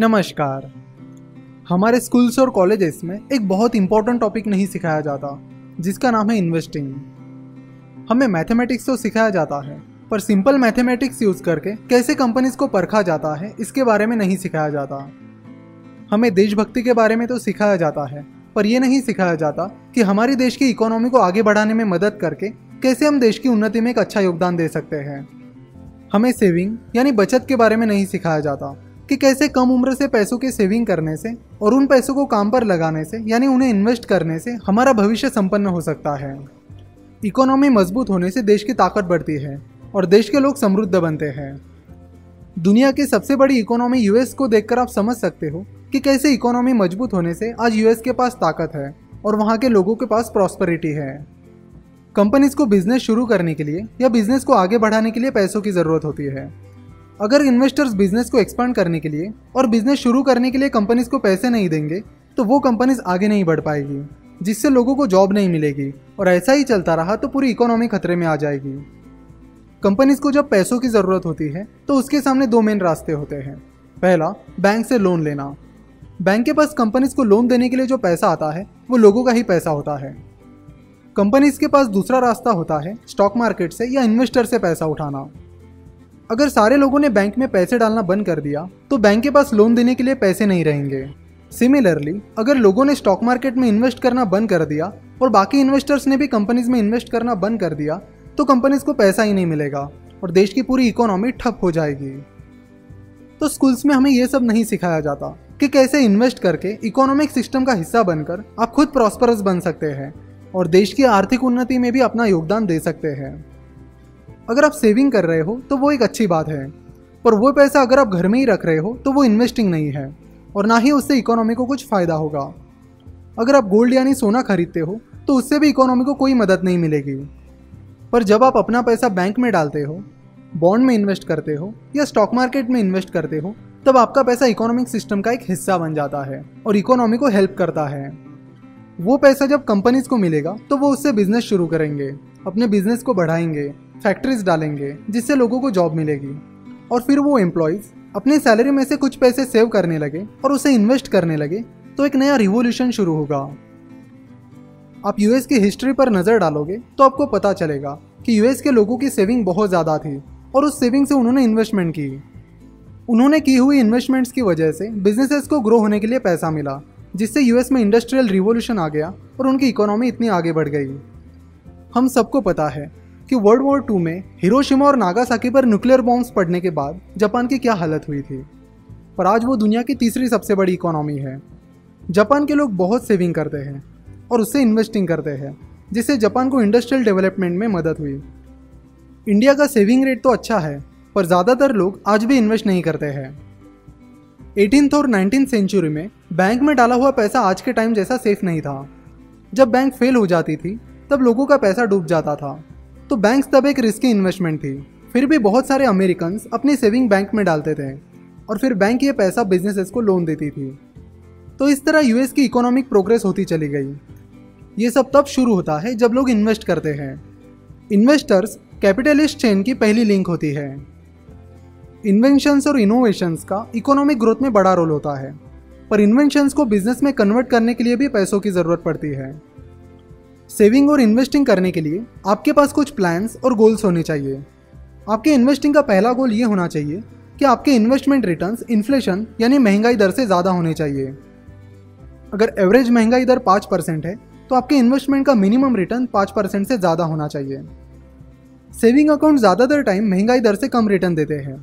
नमस्कार। हमारे स्कूल्स और कॉलेजेस में एक बहुत इंपॉर्टेंट टॉपिक नहीं सिखाया जाता, जिसका नाम है इन्वेस्टिंग हमें मैथमेटिक्स तो सिखाया जाता है, पर सिंपल मैथमेटिक्स यूज़ करके कैसे कंपनीज़ को परखा जाता है, इसके बारे में नहीं सिखाया जाता। हमें देशभक्ति के बारे में तो सिखाया जाता है, पर यह नहीं सिखाया जाता कि हमारे देश की इकोनॉमी को आगे बढ़ाने में मदद करके कैसे हम देश की उन्नति में एक अच्छा योगदान दे सकते हैं। हमें सेविंग यानी बचत के बारे में नहीं सिखाया जाता। कि कैसे कम उम्र से पैसों की सेविंग करने से और उन पैसों को काम पर लगाने से, यानी उन्हें इन्वेस्ट करने से, हमारा भविष्य संपन्न हो सकता है। इकोनॉमी मज़बूत होने से देश की ताकत बढ़ती है और देश के लोग समृद्ध बनते हैं। दुनिया की सबसे बड़ी इकोनॉमी यूएस को देखकर आप समझ सकते हो कि कैसे इकोनॉमी मज़बूत होने से आज यूएस के पास ताकत है और वहाँ के लोगों के पास प्रॉस्पेरिटी है। कंपनीज़ को बिज़नेस शुरू करने के लिए या बिज़नेस को आगे बढ़ाने के लिए पैसों की ज़रूरत होती है। अगर इन्वेस्टर्स बिज़नेस को एक्सपांड करने के लिए और बिज़नेस शुरू करने के लिए कंपनीज़ को पैसे नहीं देंगे तो वो कंपनीज़ आगे नहीं बढ़ पाएगी, जिससे लोगों को जॉब नहीं मिलेगी। और ऐसा ही चलता रहा तो पूरी इकोनॉमी खतरे में आ जाएगी। कंपनीज़ को जब पैसों की ज़रूरत होती है तो उसके सामने दो मेन रास्ते होते हैं। पहला बैंक से लोन लेना। बैंक के पास कंपनीज़ को लोन देने के लिए जो पैसा आता है, वो लोगों का ही पैसा होता है। कंपनीज़ के पास दूसरा रास्ता होता है स्टॉक मार्केट से या इन्वेस्टर से पैसा उठाना। अगर सारे लोगों ने बैंक में पैसे डालना बंद कर दिया तो बैंक के पास लोन देने के लिए पैसे नहीं रहेंगे। सिमिलरली अगर लोगों ने स्टॉक मार्केट में इन्वेस्ट करना बंद कर दिया और बाकी इन्वेस्टर्स ने भी कंपनीज़ में इन्वेस्ट करना बंद कर दिया तो कंपनीज़ को पैसा ही नहीं मिलेगा और देश की पूरी इकोनॉमी ठप हो जाएगी। तो स्कूल्स में हमें यह सब नहीं सिखाया जाता कि कैसे इन्वेस्ट करके इकोनॉमिक सिस्टम का हिस्सा बनकर आप खुद प्रॉस्परस बन सकते हैं और देश की आर्थिक उन्नति में भी अपना योगदान दे सकते हैं। अगर आप सेविंग कर रहे हो तो वो एक अच्छी बात है। पर वो पैसा अगर आप घर में ही रख रहे हो तो वो इन्वेस्टिंग नहीं है। और ना ही उससे इकोनॉमी को कुछ फ़ायदा होगा। अगर आप गोल्ड यानी सोना खरीदते हो तो उससे भी इकोनॉमी को कोई मदद नहीं मिलेगी। पर जब आप अपना पैसा बैंक में डालते हो बॉन्ड में इन्वेस्ट करते हो, या स्टॉक मार्केट में इन्वेस्ट करते हो, तब आपका पैसा इकोनॉमिक सिस्टम का एक हिस्सा बन जाता है और इकोनॉमी को हेल्प करता है। वो पैसा जब कंपनीज़ को मिलेगा तो वो उससे बिज़नेस शुरू करेंगे, अपने बिज़नेस को बढ़ाएँगे। फैक्ट्रीज डालेंगे, जिससे लोगों को जॉब मिलेगी। और फिर वो एम्प्लॉयज़ अपनी सैलरी में से कुछ पैसे सेव करने लगे और उसे इन्वेस्ट करने लगे तो एक नया रिवोल्यूशन शुरू होगा। आप यूएस की हिस्ट्री पर नज़र डालोगे तो आपको पता चलेगा कि यूएस के लोगों की सेविंग बहुत ज़्यादा थी और उस सेविंग से उन्होंने इन्वेस्टमेंट की। उन्होंने की हुई इन्वेस्टमेंट्स की वजह से बिजनेसेस को ग्रो होने के लिए पैसा मिला, जिससे यूएस में इंडस्ट्रियल रिवोल्यूशन आ गया और उनकी इकोनॉमी इतनी आगे बढ़ गई। हम सबको पता है कि वर्ल्ड वॉर टू में हिरोशिमा और नागासाकी पर न्यूक्लियर बॉम्ब्स पड़ने के बाद जापान की क्या हालत हुई थी? पर आज वो दुनिया की तीसरी सबसे बड़ी इकोनॉमी है। जापान के लोग बहुत सेविंग करते हैं और उससे इन्वेस्टिंग करते हैं, जिससे जापान को इंडस्ट्रियल डेवलपमेंट में मदद हुई। इंडिया का सेविंग रेट तो अच्छा है, पर ज़्यादातर लोग आज भी इन्वेस्ट नहीं करते हैं। एटीन और नाइनटीन सेंचुरी में बैंक में डाला हुआ पैसा आज के टाइम जैसा सेफ़ नहीं था। जब बैंक फेल हो जाती थी, तब लोगों का पैसा डूब जाता था। तो बैंक तब एक रिस्की इन्वेस्टमेंट थी। फिर भी बहुत सारे अमेरिकन अपनी सेविंग बैंक में डालते थे और फिर बैंक ये पैसा बिजनेसेस को लोन देती थी। तो इस तरह यूएस की इकोनॉमिक प्रोग्रेस होती चली गई। ये सब तब शुरू होता है जब लोग इन्वेस्ट करते हैं। इन्वेस्टर्स कैपिटलिस्ट चेन की पहली लिंक होती है। इन्वेंशंस और इनोवेशंस का इकोनॉमिक ग्रोथ में बड़ा रोल होता है। पर इन्वेंशंस को बिज़नेस में कन्वर्ट करने के लिए भी पैसों की ज़रूरत पड़ती है। सेविंग और इन्वेस्टिंग करने के लिए आपके पास कुछ प्लान्स और गोल्स होने चाहिए। आपके इन्वेस्टिंग का पहला गोल ये होना चाहिए कि आपके इन्वेस्टमेंट रिटर्न्स इन्फ्लेशन यानी महँगाई दर से ज़्यादा होने चाहिए। अगर एवरेज महँगाई दर पाँच परसेंट है तो आपके इन्वेस्टमेंट का मिनिमम रिटर्न पाँच परसेंट से ज़्यादा होना चाहिए। सेविंग अकाउंट ज़्यादातर टाइम महँगाई दर से कम रिटर्न देते हैं।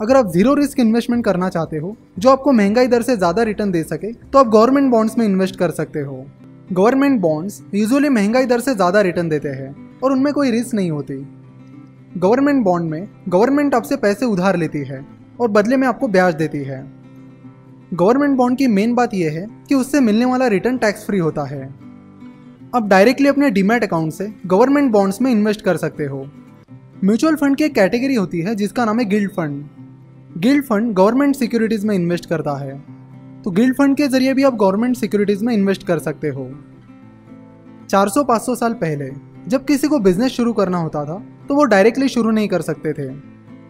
अगर आप ज़ीरो रिस्क इन्वेस्टमेंट करना चाहते हो, जो आपको महँगाई दर से ज़्यादा रिटर्न दे सके तो आप गवर्नमेंट बॉन्ड्स में इन्वेस्ट कर सकते हो। गवर्नमेंट बॉन्ड्स यूजुअली महँगाई दर से ज़्यादा रिटर्न देते हैं और उनमें कोई रिस्क नहीं होती। गवर्नमेंट बॉन्ड में गवर्नमेंट आपसे पैसे उधार लेती है और बदले में आपको ब्याज देती है। गवर्नमेंट बॉन्ड की मेन बात यह है कि उससे मिलने वाला रिटर्न टैक्स फ्री होता है। आप डायरेक्टली अपने डीमेट अकाउंट से गवर्नमेंट बॉन्ड्स में इन्वेस्ट कर सकते हो। म्यूचुअल फंड की एक कैटेगरी होती है जिसका नाम है gilt fund gilt fund government securities में इन्वेस्ट करता है। तो गिल्ड फंड के ज़रिए भी आप गवर्नमेंट सिक्योरिटीज में इन्वेस्ट कर सकते हो। 400-500 साल पहले, जब किसी को बिज़नेस शुरू करना होता था तो वो डायरेक्टली शुरू नहीं कर सकते थे।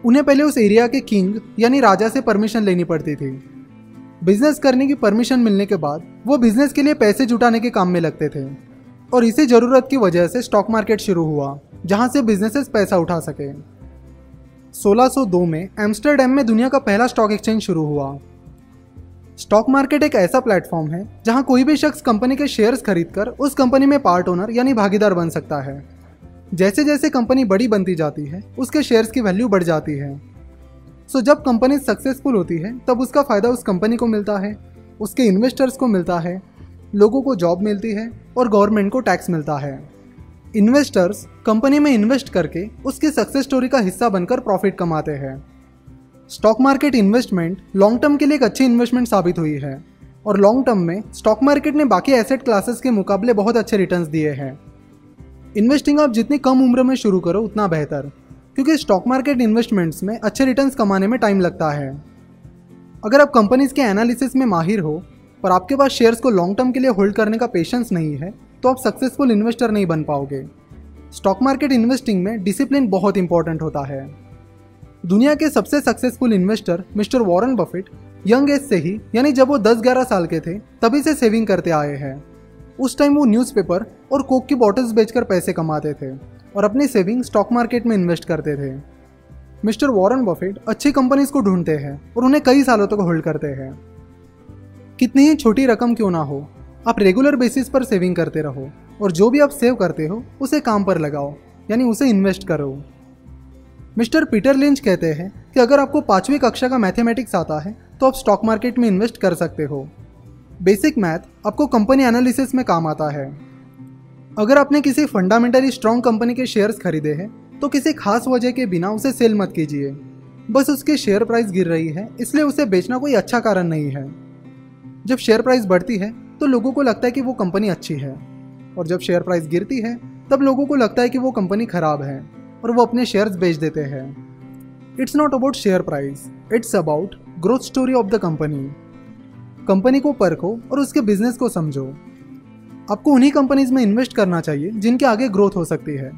उन्हें पहले उस एरिया के किंग यानी राजा से परमिशन लेनी पड़ती थी। बिज़नेस करने की परमिशन मिलने के बाद, वो बिज़नेस के लिए पैसे जुटाने के काम में लगते थे। और इसी ज़रूरत की वजह से स्टॉक मार्केट शुरू हुआ, जहाँ से बिजनेसेस पैसा उठा सके। 1602 में एम्स्टरडेम में दुनिया का पहला स्टॉक एक्सचेंज शुरू हुआ। स्टॉक मार्केट एक ऐसा प्लेटफॉर्म है जहाँ कोई भी शख्स कंपनी के शेयर्स खरीदकर उस कंपनी में पार्ट ओनर यानी भागीदार बन सकता है। जैसे जैसे कंपनी बड़ी बनती जाती है, उसके शेयर्स की वैल्यू बढ़ जाती है। सो जब कंपनी सक्सेसफुल होती है, तब उसका फ़ायदा उस कंपनी को मिलता है, उसके इन्वेस्टर्स को मिलता है, लोगों को जॉब मिलती है और गवर्नमेंट को टैक्स मिलता है। इन्वेस्टर्स कंपनी में इन्वेस्ट करके उसकी सक्सेस स्टोरी का हिस्सा बनकर प्रॉफिट कमाते हैं। Stock market investment long term के लिए एक अच्छी इन्वेस्टमेंट साबित हुई है और लॉन्ग टर्म में स्टॉक मार्केट ने बाकी एसेट क्लासेस के मुकाबले बहुत अच्छे रिटर्न्स दिए हैं। इन्वेस्टिंग आप जितनी कम उम्र में शुरू करो, उतना बेहतर, क्योंकि स्टॉक मार्केट इन्वेस्टमेंट्स में अच्छे रिटर्न्स कमाने में टाइम लगता है। अगर आप कंपनीज़ के एनालिसिस में माहिर हो पर आपके पास शेयर्स को लॉन्ग टर्म के लिए होल्ड करने का पेशेंस नहीं है तो आप सक्सेसफुल इन्वेस्टर नहीं बन पाओगे। स्टॉक मार्केट इन्वेस्टिंग में डिसिप्लिन बहुत इंपॉर्टेंट होता है। दुनिया के सबसे successful investor mister Warren Buffett, young age से ही, यानी जब वो 10-11 साल के थे, तभी से सेविंग करते आए हैं। उस टाइम वो न्यूज़पेपर और कोक की बॉटल्स बेचकर पैसे कमाते थे और अपनी सेविंग स्टॉक मार्केट में इन्वेस्ट करते थे। मिस्टर वॉरेन बफेट अच्छी कंपनीज़ को ढूंढते हैं और उन्हें कई सालों तक तो होल्ड करते हैं। कितनी ही छोटी रकम क्यों ना हो, आप रेगुलर बेसिस पर सेविंग करते रहो और जो भी आप सेव करते हो, उसे काम पर लगाओ, यानी उसे इन्वेस्ट करो। मिस्टर पीटर लिंच कहते हैं कि अगर आपको पांचवी कक्षा का मैथमेटिक्स आता है तो आप स्टॉक मार्केट में इन्वेस्ट कर सकते हो। बेसिक मैथ आपको कंपनी एनालिसिस में काम आता है। अगर आपने किसी फंडामेंटली स्ट्रॉन्ग कंपनी के शेयर्स खरीदे हैं तो किसी खास वजह के बिना उसे सेल मत कीजिए। बस उसके शेयर प्राइस गिर रही है, इसलिए उसे बेचना कोई अच्छा कारण नहीं है। जब शेयर प्राइस बढ़ती है तो लोगों को लगता है कि वो कंपनी अच्छी है। और जब शेयर प्राइस गिरती है, तब लोगों को लगता है कि वो कंपनी खराब है। और वो अपने शेयर्स बेच देते हैं। It's not about share price it's about growth story of the company company को परखो और उसके बिज़नेस को समझो। आपको उन्हीं कंपनीज़ में इन्वेस्ट करना चाहिए जिनके आगे ग्रोथ हो सकती है।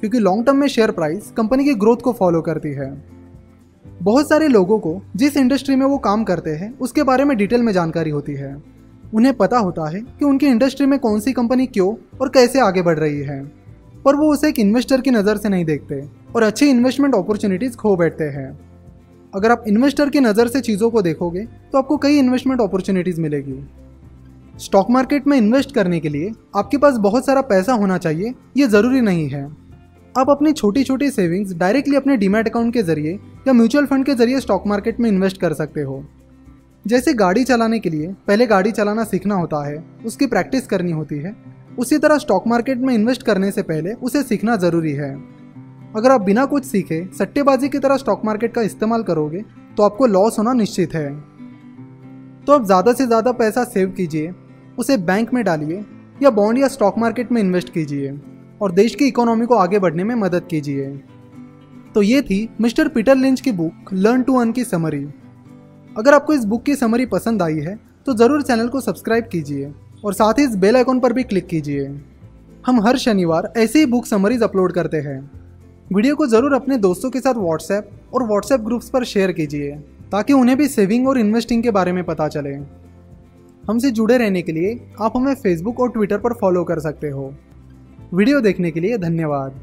क्योंकि लॉन्ग टर्म में शेयर प्राइस कंपनी की ग्रोथ को फॉलो करती है। बहुत सारे लोगों को जिस इंडस्ट्री में वो काम करते हैं, उसके बारे में डिटेल में जानकारी होती है। उन्हें पता होता है कि उनकी इंडस्ट्री में कौन सी कंपनी क्यों और कैसे आगे बढ़ रही है। पर वो उसे एक इन्वेस्टर की नज़र से नहीं देखते और अच्छी इन्वेस्टमेंट अपॉर्चुनिटीज़ खो बैठते हैं। अगर आप इन्वेस्टर की नज़र से चीज़ों को देखोगे तो आपको कई इन्वेस्टमेंट अपॉर्चुनिटीज़ मिलेगी। स्टॉक मार्केट में इन्वेस्ट करने के लिए आपके पास बहुत सारा पैसा होना चाहिए, ये ज़रूरी नहीं है। आप अपनी छोटी छोटी सेविंग्स डायरेक्टली अपने डीमैट अकाउंट के ज़रिए या म्यूचुअल फंड के ज़रिए स्टॉक मार्केट में इन्वेस्ट कर सकते हो। जैसे गाड़ी चलाने के लिए पहले गाड़ी चलाना सीखना होता है, उसकी प्रैक्टिस करनी होती है। उसी तरह स्टॉक मार्केट में इन्वेस्ट करने से पहले उसे सीखना ज़रूरी है। अगर आप बिना कुछ सीखे सट्टेबाजी की तरह स्टॉक मार्केट का इस्तेमाल करोगे तो आपको लॉस होना निश्चित है। तो आप ज़्यादा से ज़्यादा पैसा सेव कीजिए, उसे बैंक में डालिए या बॉन्ड या स्टॉक मार्केट में इन्वेस्ट कीजिए और देश की इकोनॉमी को आगे बढ़ने में मदद कीजिए। तो ये थी मिस्टर पीटर लिंच की बुक लर्न टू अर्न की समरी अगर आपको इस बुक की समरी पसंद आई है तो ज़रूर चैनल को सब्सक्राइब कीजिए। और साथ ही इस बेल आइकॉन पर भी क्लिक कीजिए। हम हर शनिवार ऐसे ही बुक समरीज अपलोड करते हैं। वीडियो को ज़रूर अपने दोस्तों के साथ व्हाट्सएप और व्हाट्सएप ग्रुप्स पर शेयर कीजिए, ताकि उन्हें भी सेविंग और इन्वेस्टिंग के बारे में पता चले। हमसे जुड़े रहने के लिए आप हमें फेसबुक और ट्विटर पर फॉलो कर सकते हो। वीडियो देखने के लिए धन्यवाद।